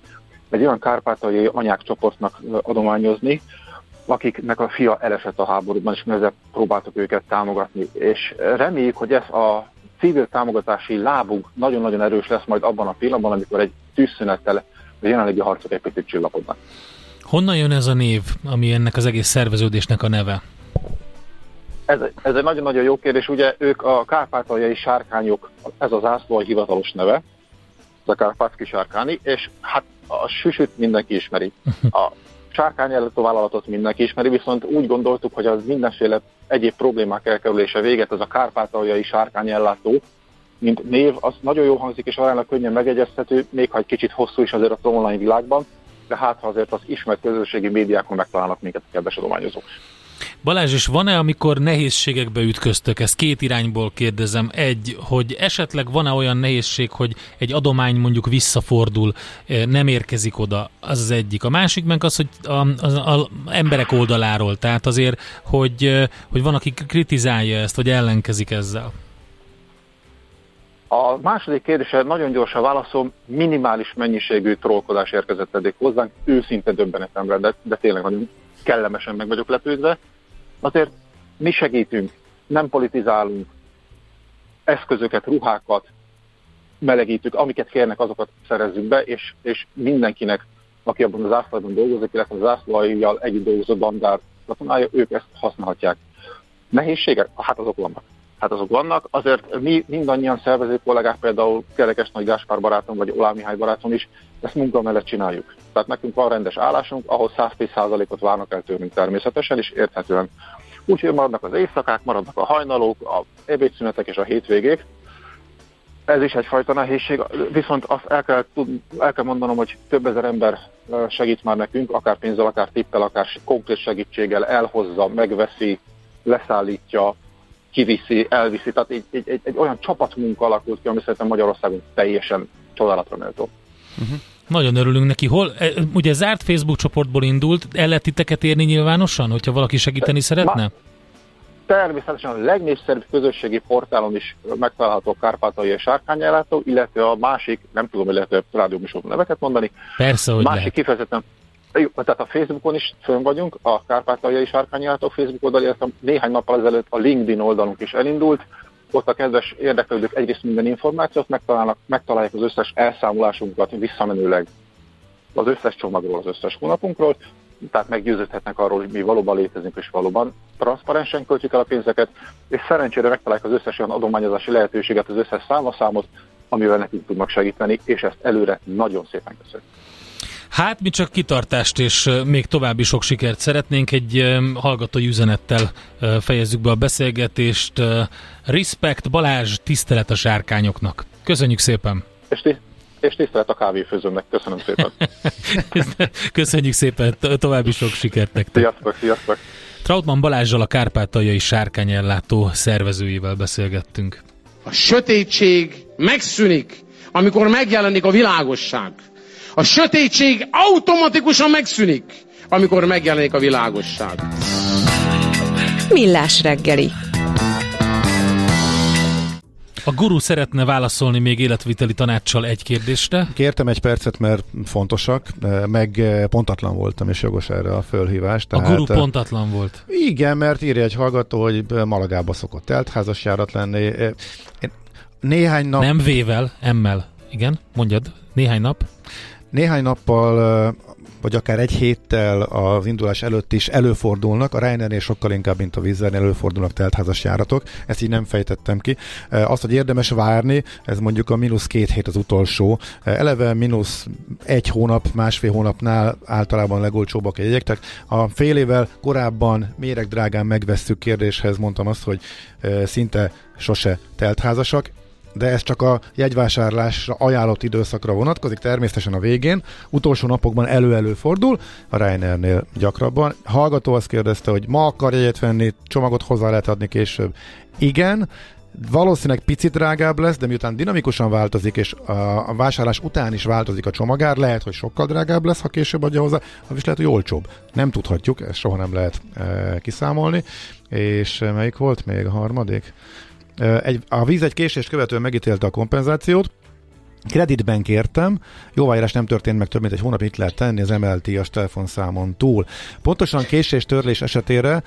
Speaker 7: egy olyan kárpátaljai anyákcsoportnak adományozni, akiknek a fia elesett a háborúban, és ezzel próbáltuk őket támogatni. És reméljük, hogy ez a civil támogatási lábunk nagyon-nagyon erős lesz majd abban a pillanatban, amikor egy tűzszünettel a jelenlegi harcok egy picit csillapodnak.
Speaker 3: Honnan jön ez a név, ami ennek az egész szerveződésnek a neve?
Speaker 7: Ez, ez egy nagyon-nagyon jó kérdés. Ugye ők a kárpátaljai sárkányok, ez az ászló a hivatalos neve, ez a kárpátszki sárkáni, és hát a süsüt mindenki ismeri. A sárkányellátó vállalatot mindenki ismeri, viszont úgy gondoltuk, hogy az mindenféle egyéb problémák elkerülése véget, ez a kárpátaljai sárkányellátó mint név, az nagyon jó hangzik, és aránylag könnyen megegyezhető, még ha egy kicsit hosszú is azért az online világban, de hát ha azért az ismert közösségi médiákon megtalálnak minket a kedves adományozók.
Speaker 3: Balázs, és van-e, amikor nehézségekbe ütköztök? Ezt két irányból kérdezem. Egy, hogy esetleg van-e olyan nehézség, hogy egy adomány mondjuk visszafordul, eh, nem érkezik oda, az az egyik. A másik meg az, hogy az, emberek oldaláról, tehát azért, hogy, eh, hogy van, aki kritizálja ezt, vagy ellenkezik ezzel.
Speaker 7: A második kérdésre nagyon gyorsan válaszom, minimális mennyiségű trollkodás érkezett eddig hozzánk, őszinte döbbenetemre, de, de tényleg nagyon kellemesen meg vagyok lepődve. Azért mi segítünk, nem politizálunk, eszközöket, ruhákat melegítünk, amiket kérnek, azokat szerezzük be, és, és mindenkinek, aki abban az zászlóban dolgozik, illetve az zászlójal együtt dolgozó bandár katonája, ők ezt használhatják. Nehézségek? Hát azok vannak hát azok vannak. Azért mi mindannyian szervező kollégák, például Kerekes Nagy Gáspár barátom, vagy Olá Mihály barátom is, ezt munka mellett csináljuk. Tehát nekünk van rendes állásunk, ahol 110%-ot várnak el tőlünk természetesen, és érthetően. Úgyhogy maradnak az éjszakák, maradnak a hajnalók, a ebédszünetek és a hétvégék. Ez is egyfajta nehézség, viszont azt el kell, tud, el kell mondanom, hogy több ezer ember segít már nekünk, akár pénzzel, akár tippel, akár konkrét segítséggel elhozza, megveszi, leszállítja, kiviszi, elviszi. Tehát egy, egy, egy, egy olyan csapatmunka alakult ki, ami szerintem Magyarországon teljesen csodálatra méltó.
Speaker 3: Uh-huh. Nagyon örülünk neki. Hol, e, ugye zárt Facebook csoportból indult, el lehet titeket érni nyilvánosan, hogyha valaki segíteni szeretne? Ma,
Speaker 7: természetesen a legnépszerűbb közösségi portálon is megtalálható és Sárkányellátó, illetve a másik, nem tudom, lehet rádióműsorban neveket mondani.
Speaker 3: Persze, hogy
Speaker 7: másik
Speaker 3: lehet.
Speaker 7: kifejezetten tehát a Facebookon is fönn vagyunk, a Kárpátaljai Sárkányjátok Facebook oldal, illetve néhány nappal ezelőtt a LinkedIn oldalunk is elindult. Ott a kedves érdeklődők egyrészt minden információt megtalálnak, megtalálják az összes elszámolásunkat visszamenőleg az összes csomagról, az összes hónapunkról, tehát meggyőződhetnek arról, hogy mi valóban létezünk, és valóban transzparensen költjük el a pénzeket, és szerencsére megtalálják az összes olyan adományozási lehetőséget, az összes számaszámot, amivel nekünk tudnak segíteni, és ezt előre nagyon szépen köszönjük.
Speaker 3: Hát mi csak kitartást és még további sok sikert szeretnénk. Egy hallgatói üzenettel fejezzük be a beszélgetést. Respect Balázs, tisztelet a sárkányoknak. Köszönjük szépen!
Speaker 7: És, ti- és tisztelet a kávéfőzőnek. Köszönöm szépen!
Speaker 3: Köszönjük szépen, további sok sikert nektek!
Speaker 7: Sziasztok, sziasztok!
Speaker 3: Trautmann Balázsjal a kárpátaljai sárkányellátó szervezőjével beszélgettünk.
Speaker 8: A sötétség megszűnik, amikor megjelenik a világosság. A sötétség automatikusan megszűnik, amikor megjelenik a világosság.
Speaker 1: Millás reggeli.
Speaker 3: A guru szeretne válaszolni még életviteli tanácssal egy kérdésre.
Speaker 4: Kértem egy percet, mert fontosak, meg pontatlan voltam, és jogos erre a fölhívás.
Speaker 3: Tehát, a guru pontatlan volt?
Speaker 4: Igen, mert írja egy hallgató, hogy Malagába szokott teltházas járat lenni. Néhány nap...
Speaker 3: Nem vével, emmel. Igen, mondjad, néhány nap.
Speaker 4: Néhány nappal vagy akár egy héttel az indulás előtt is előfordulnak, a Ryanairnél sokkal inkább, mint a Wizzairnél előfordulnak teltházas járatok, ezt így nem fejtettem ki. Azt, hogy érdemes várni, ez mondjuk a mínusz két hét az utolsó. Eleve mínusz egy hónap, másfél hónapnál általában legolcsóbbak a jegyek, tehát a fél évvel korábban méregdrágán megvesszük kérdéshez mondtam azt, hogy szinte sose teltházasak de ez csak a jegyvásárlásra ajánlott időszakra vonatkozik, természetesen a végén, utolsó napokban elő-elő fordul, a Reinernél gyakrabban. Hallgató azt kérdezte, hogy ma akar jegyet venni, csomagot hozzá lehet adni később. Igen, valószínűleg picit drágább lesz, de miután dinamikusan változik, és a, vásárlás után is változik a csomagár, lehet, hogy sokkal drágább lesz, ha később adja hozzá, ha is lehet, hogy olcsóbb. Nem tudhatjuk, ezt soha nem lehet e, kiszámolni. És melyik volt még a harmadik? Egy, a víz egy késés követően megítélte a kompenzációt, Kreditben kértem, jóváírás nem történt meg több mint egy hónap, mit lehet tenni az MLT-as telefonszámon túl. Pontosan késés törlés esetére,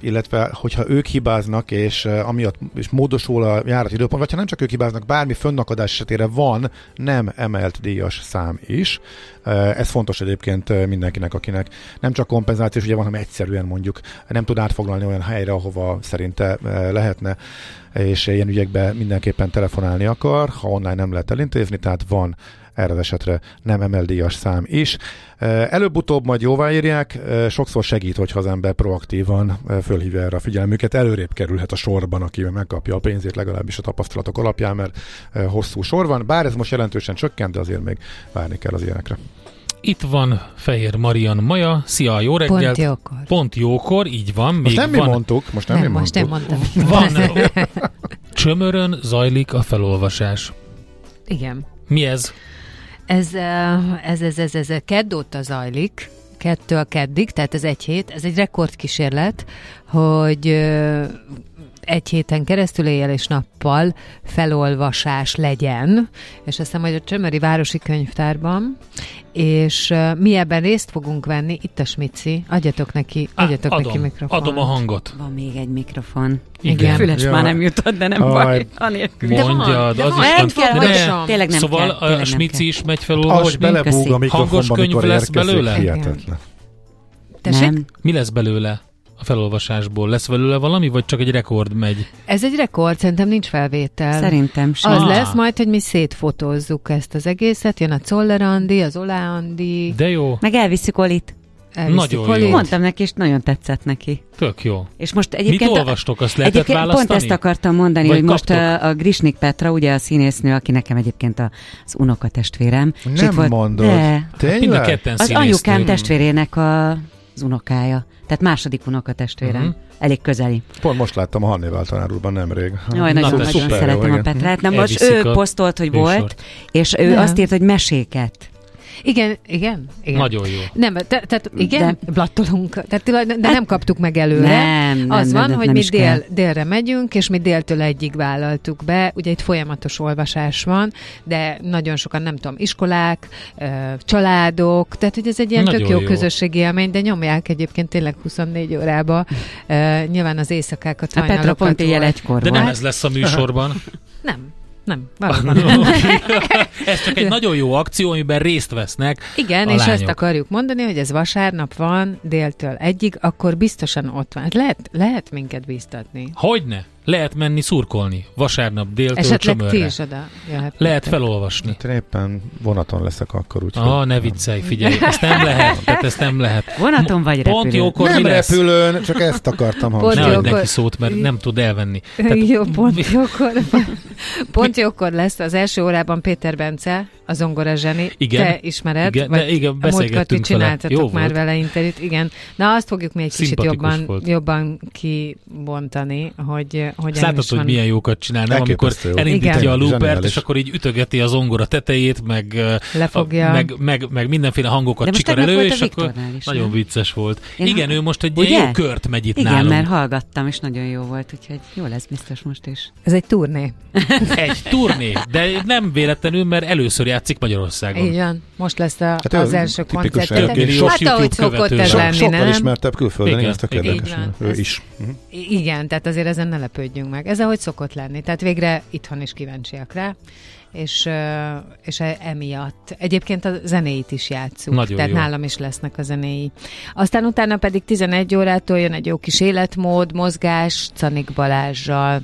Speaker 4: illetve hogyha ők hibáznak, és amiatt is módosul a járat időpont, vagy ha nem csak ők hibáznak, bármi fönnakadás esetére van nem emelt díjas szám is. Ez fontos egyébként mindenkinek, akinek nem csak kompenzációs ugye van, hanem egyszerűen mondjuk nem tud átfoglalni olyan helyre, ahova szerinte lehetne és ilyen ügyekben mindenképpen telefonálni akar, ha online nem lehet elintézni, tehát van erre az esetre nem emel díjas szám is. Előbb-utóbb majd jóváírják, sokszor segít, hogyha az ember proaktívan fölhívja erre a figyelmüket, előrébb kerülhet a sorban, aki megkapja a pénzét legalábbis a tapasztalatok alapján, mert hosszú sor van, bár ez most jelentősen csökkent, de azért még várni kell az ilyenekre.
Speaker 3: Itt van Fehér Marian Maja. Szia, jó reggelt!
Speaker 9: Pont jókor.
Speaker 3: Pont jókor, így van.
Speaker 4: Most nem
Speaker 3: van,
Speaker 4: mi mondtuk, most nem,
Speaker 9: Nem,
Speaker 4: mi
Speaker 9: most
Speaker 4: mondtuk.
Speaker 9: nem mondtam.
Speaker 3: Van. Csömörön zajlik a felolvasás.
Speaker 9: Igen.
Speaker 3: Mi ez?
Speaker 9: Ez, ez, ez, ez, ez, ez kedd óta zajlik, kettől keddig, tehát ez egy hét, ez egy rekordkísérlet, hogy egy héten keresztül éjjel és nappal felolvasás legyen, és azt hiszem, hogy a Csömöri Városi Könyvtárban, és mi ebben részt fogunk venni, itt a Smici, adjatok neki,
Speaker 3: Á,
Speaker 9: adjatok neki
Speaker 3: adom,
Speaker 9: mikrofon.
Speaker 3: adom a hangot.
Speaker 10: Van még egy mikrofon.
Speaker 9: Igen.
Speaker 10: Füles
Speaker 4: Ja.
Speaker 10: már nem jutott, de nem
Speaker 4: Aj.
Speaker 10: baj. Anélkül.
Speaker 9: De van,
Speaker 3: Mondjad,
Speaker 9: de
Speaker 3: az
Speaker 9: van.
Speaker 3: is
Speaker 10: Nem
Speaker 3: van.
Speaker 10: kell,
Speaker 3: De
Speaker 10: hogy
Speaker 3: ne.
Speaker 10: tényleg nem
Speaker 3: Szóval
Speaker 10: kell,
Speaker 3: a
Speaker 10: tényleg nem
Speaker 3: Smici is megy
Speaker 4: Ahogy
Speaker 3: felolvasni.
Speaker 4: belebúg a
Speaker 10: Köszi.
Speaker 4: mikrofonba,
Speaker 3: Hangos könyv lesz belőle?
Speaker 4: hihetetlen.
Speaker 9: Tessék?
Speaker 10: Nem.
Speaker 3: Mi lesz belőle a felolvasásból? Lesz belőle valami, vagy csak egy rekord megy?
Speaker 9: Ez egy rekord, szerintem nincs felvétel.
Speaker 10: Szerintem sem.
Speaker 9: Az
Speaker 3: Ah.
Speaker 9: lesz majd, hogy mi szétfotózzuk ezt az egészet, jön a Czoller Andi, az Olá Andi,
Speaker 3: De jó,
Speaker 10: Meg elviszük Olit.
Speaker 9: elviszik
Speaker 3: Nagyon
Speaker 9: Olit.
Speaker 3: jó.
Speaker 10: Mondtam neki, és nagyon tetszett neki.
Speaker 3: tök jó.
Speaker 10: És most
Speaker 3: Mit
Speaker 10: egyébként...
Speaker 3: olvastok? Azt lehetett
Speaker 10: Egyébként
Speaker 3: választani?
Speaker 10: pont ezt akartam mondani,
Speaker 3: Vagy
Speaker 10: hogy most
Speaker 3: kaptok?
Speaker 10: a, a Grisnik Petra, ugye a színésznő, aki nekem egyébként a, az unokatestvérem. és
Speaker 4: Nem
Speaker 10: itt volt-
Speaker 4: mondod.
Speaker 10: De,
Speaker 4: Tényleg?
Speaker 3: Mind a ketten
Speaker 10: az anyukám testvérének a, az unokája. Tehát második unokatestvérem. Uh-huh. Elég közeli.
Speaker 4: Pont most láttam a Hannibal tanár úrban nemrég.
Speaker 10: Jaj,
Speaker 3: Na,
Speaker 10: nagyon,
Speaker 3: te
Speaker 10: nagyon
Speaker 3: szuper
Speaker 10: szeretem
Speaker 4: jó,
Speaker 10: a. Petrát. Nem, most ő
Speaker 3: a
Speaker 10: posztolt, hogy
Speaker 3: műsort.
Speaker 10: volt, és ő
Speaker 9: Nem.
Speaker 10: azt írt, hogy meséket.
Speaker 9: Igen, igen, igen.
Speaker 3: Nagyon jó.
Speaker 9: Nem, te, tehát igen, de, blattolunk, tehát de nem kaptuk meg előre.
Speaker 10: Nem, nem,
Speaker 9: Az
Speaker 10: nem,
Speaker 9: van,
Speaker 10: nem,
Speaker 9: hogy
Speaker 10: nem
Speaker 9: mi dél,
Speaker 10: kell.
Speaker 9: délre megyünk, és mi déltől egyig vállaltuk be. Ugye itt folyamatos olvasás van, de nagyon sokan, nem tudom, iskolák, családok, tehát hogy ez egy ilyen
Speaker 3: Nagyon
Speaker 9: tök jó,
Speaker 3: jó.
Speaker 9: közösségi élmény, de nyomják egyébként tényleg 24 órába. Nyilván az éjszakákat,
Speaker 10: A Petra
Speaker 9: hajnalokat
Speaker 10: pont éjjel
Speaker 9: volt.
Speaker 10: egykor
Speaker 3: De nem ez lesz a műsorban.
Speaker 9: Nem, nem, valóban.
Speaker 3: ez csak egy nagyon jó akció, amiben részt vesznek
Speaker 9: Igen, és
Speaker 3: lányok.
Speaker 9: ezt akarjuk mondani, hogy ez vasárnap van déltől egyig, akkor biztosan ott van. Hát Lehet, lehet minket bíztatni.
Speaker 3: Hogyne? Lehet menni szurkolni. Vasárnap déltől
Speaker 9: Esetleg ti
Speaker 3: csömörre.
Speaker 9: is oda.
Speaker 3: Lehet felolvasni.
Speaker 4: Hát én éppen vonaton leszek akkor, úgyhogy...
Speaker 3: Ah, ne viccelj, figyelj, ezt nem lehet, tehát ezt nem lehet.
Speaker 10: Vonaton vagy repülőn?
Speaker 3: Pont jókor
Speaker 4: Nem
Speaker 3: mi lesz?
Speaker 4: repülőn, csak ezt akartam
Speaker 9: Pont
Speaker 3: Ne
Speaker 4: hangsúlyozni.
Speaker 3: adj neki szót, mert nem tud elvenni.
Speaker 9: Jó, pont jókor, pont jókor lesz az első órában Péter Bence, a zongora zseni.
Speaker 3: Igen.
Speaker 9: Te ismered,
Speaker 3: Igen,
Speaker 9: vagy
Speaker 3: de igen,
Speaker 9: ti
Speaker 3: beszélgettünk vele.
Speaker 9: csináltatok
Speaker 3: Jó
Speaker 9: már
Speaker 3: volt.
Speaker 9: vele interjút, igen. Na azt fogjuk még egy kicsit jobban,
Speaker 3: volt.
Speaker 9: jobban kibontani, hogy hogyan
Speaker 3: Ezt látod, hogy milyen jókat csinál, nem? Amikor elindítja
Speaker 9: Igen.
Speaker 3: a loopert, és akkor így ütögeti az ongora tetejét, meg,
Speaker 9: Lefogja.
Speaker 3: a, meg, meg, meg mindenféle hangokat
Speaker 10: De
Speaker 3: csikar elő, és akkor
Speaker 10: is,
Speaker 3: nagyon
Speaker 10: nem?
Speaker 3: vicces volt.
Speaker 10: Én
Speaker 3: Igen,
Speaker 10: ha-
Speaker 3: ő most egy
Speaker 10: Ugye?
Speaker 3: ilyen jó kört megy itt
Speaker 10: Igen,
Speaker 3: nálunk.
Speaker 10: mert hallgattam, és nagyon jó volt, úgyhogy jó lesz biztos most is.
Speaker 9: Ez egy turné.
Speaker 3: Egy turné, de nem véletlenül, mert először játszik Magyarországon.
Speaker 9: Van. Most lesz a,
Speaker 4: Hát
Speaker 9: az első
Speaker 4: tipikus
Speaker 9: koncertje.
Speaker 3: elképzelés.
Speaker 9: Hát ahogy szokott ez lenni,
Speaker 4: sokkal
Speaker 9: nem?
Speaker 4: ismertebb külföldön,
Speaker 3: Igen,
Speaker 4: ezt a
Speaker 3: igen.
Speaker 4: érdekes. Ő
Speaker 9: Ez-
Speaker 4: is. Mhm.
Speaker 9: Igen, tehát azért ezen ne lepődjünk meg. Ez ahogy szokott lenni. Tehát végre itthon is kíváncsiak rá, és, és e- emiatt. Egyébként a zenéit is játszunk,
Speaker 3: Nagyon
Speaker 9: tehát
Speaker 3: jó.
Speaker 9: nálam is lesznek a zenéi. Aztán utána pedig 11 órától jön egy jó kis életmód, mozgás, Canik Balázsral,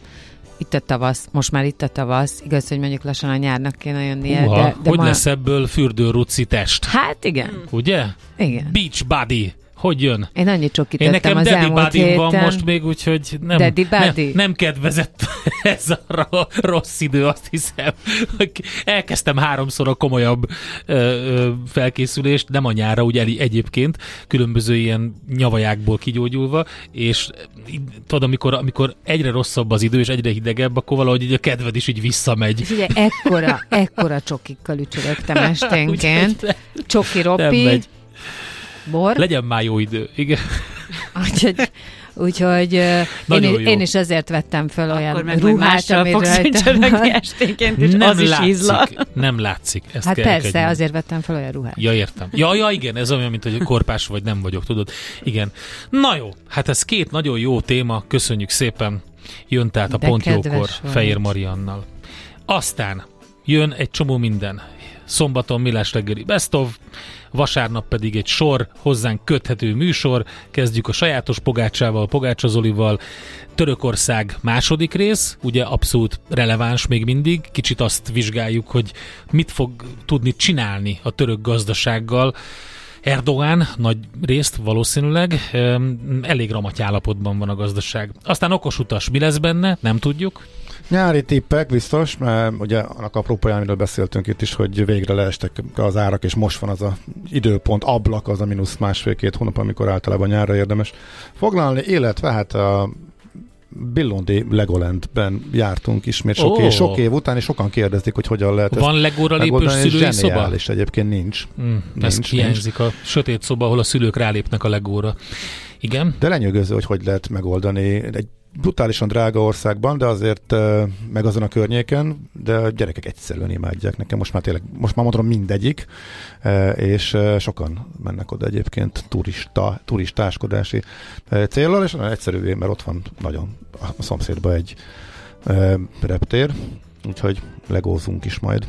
Speaker 9: itt a tavasz, most már itt a tavasz, igaz, hogy mondjuk lassan a nyárnak kéne jönnie,
Speaker 3: Uha,
Speaker 9: de, de
Speaker 3: hogy
Speaker 9: ma...
Speaker 3: lesz ebből fürdőruci test?
Speaker 9: Hát igen,
Speaker 3: Ugye?
Speaker 9: igen.
Speaker 3: Beach body. Hogy jön?
Speaker 9: Én annyit csokit
Speaker 3: Én nekem
Speaker 9: az
Speaker 3: Daddy
Speaker 9: elmúlt héten.
Speaker 3: van most még, úgyhogy nem,
Speaker 9: Daddy
Speaker 3: nem, nem kedvezett ez a ro- rossz idő, azt hiszem. Elkezdtem háromszor a komolyabb ö, ö, felkészülést, nem a nyára, ugye egyébként, különböző ilyen nyavajákból kigyógyulva, és tudod, amikor, amikor egyre rosszabb az idő, és egyre hidegebb, akkor valahogy így a kedved is így visszamegy.
Speaker 9: Figyelj, ekkora, ekkora csokikkal ücsörögtem esténként. Csoki ropi. Bor.
Speaker 3: Legyen már jó idő. Igen.
Speaker 9: Úgyhogy, úgyhogy én, én, is azért vettem föl olyan
Speaker 10: Akkor meg
Speaker 9: ruhát,
Speaker 10: mással
Speaker 9: ami
Speaker 10: fogsz
Speaker 9: rajta
Speaker 10: ücsörögni
Speaker 9: van.
Speaker 10: esténként, és
Speaker 3: nem
Speaker 10: az is
Speaker 3: látszik,
Speaker 10: ízlal.
Speaker 3: Nem látszik. Ezt
Speaker 9: Hát
Speaker 3: kell
Speaker 9: persze,
Speaker 3: elkedni.
Speaker 9: azért vettem fel olyan ruhát.
Speaker 3: Ja, értem. Ja, ja, igen, ez olyan, mint hogy korpás vagy nem vagyok, tudod. Igen. Na jó, hát ez két nagyon jó téma, köszönjük szépen. Jön tehát a
Speaker 9: De
Speaker 3: Pont Jókor
Speaker 9: vagy.
Speaker 3: Fehér Mariannal. Aztán jön egy csomó minden. Szombaton Millás reggeli Best of, vasárnap pedig egy sor, hozzánk köthető műsor. Kezdjük a sajátos Pogácsával, Pogácsa Zolival. Törökország második rész, ugye abszolút releváns még mindig. Kicsit azt vizsgáljuk, hogy mit fog tudni csinálni a török gazdasággal. Erdogan nagy részt valószínűleg elég ramaty állapotban van a gazdaság. Aztán okos utas, mi lesz benne, nem tudjuk.
Speaker 4: Nyári tippek biztos, mert ugye annak apropóján, amiről beszéltünk itt is, hogy végre leestek az árak, és most van az a időpont, ablak, az a mínusz másfél-két hónap, amikor általában nyárra érdemes foglalni, illetve hát a Billondi Legolandben jártunk ismét sok, oh. év, sok év után, és sokan kérdezték, hogy hogyan lehet
Speaker 3: Van Legóra lépős szülői szoba?
Speaker 4: és egyébként nincs. Mm,
Speaker 3: nincs ez hiányzik a sötét szoba, ahol a szülők rálépnek a Legóra. Igen.
Speaker 4: De lenyűgöző, hogy hogy lehet megoldani egy brutálisan drága országban, de azért meg azon a környéken, de a gyerekek egyszerűen imádják nekem. Most már tényleg, most már mondom mindegyik, és sokan mennek oda egyébként turista, turistáskodási célral, és nagyon egyszerűvé, mert ott van nagyon a szomszédban egy reptér, úgyhogy legózunk is majd.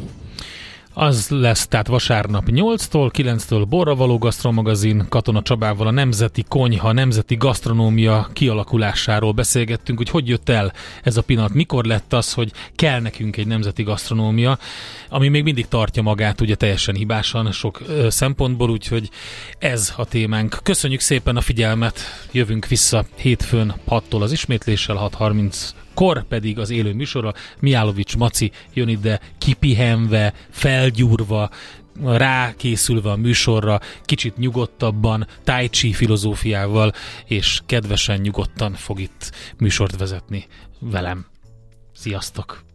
Speaker 3: Az lesz tehát vasárnap 8-tól, 9-től Borravaló Gasztromagazin, Katona Csabával a Nemzeti Konyha, Nemzeti Gasztronómia kialakulásáról beszélgettünk, hogy hogy jött el ez a pillanat, mikor lett az, hogy kell nekünk egy nemzeti gasztronómia, ami még mindig tartja magát ugye teljesen hibásan sok ö, szempontból, úgyhogy ez a témánk. Köszönjük szépen a figyelmet, jövünk vissza hétfőn 6-tól az ismétléssel, 6.30 kor pedig az élő műsorra Miálovics Maci jön ide kipihenve, felgyúrva, rákészülve a műsorra, kicsit nyugodtabban, tai chi filozófiával, és kedvesen, nyugodtan fog itt műsort vezetni velem. Sziasztok!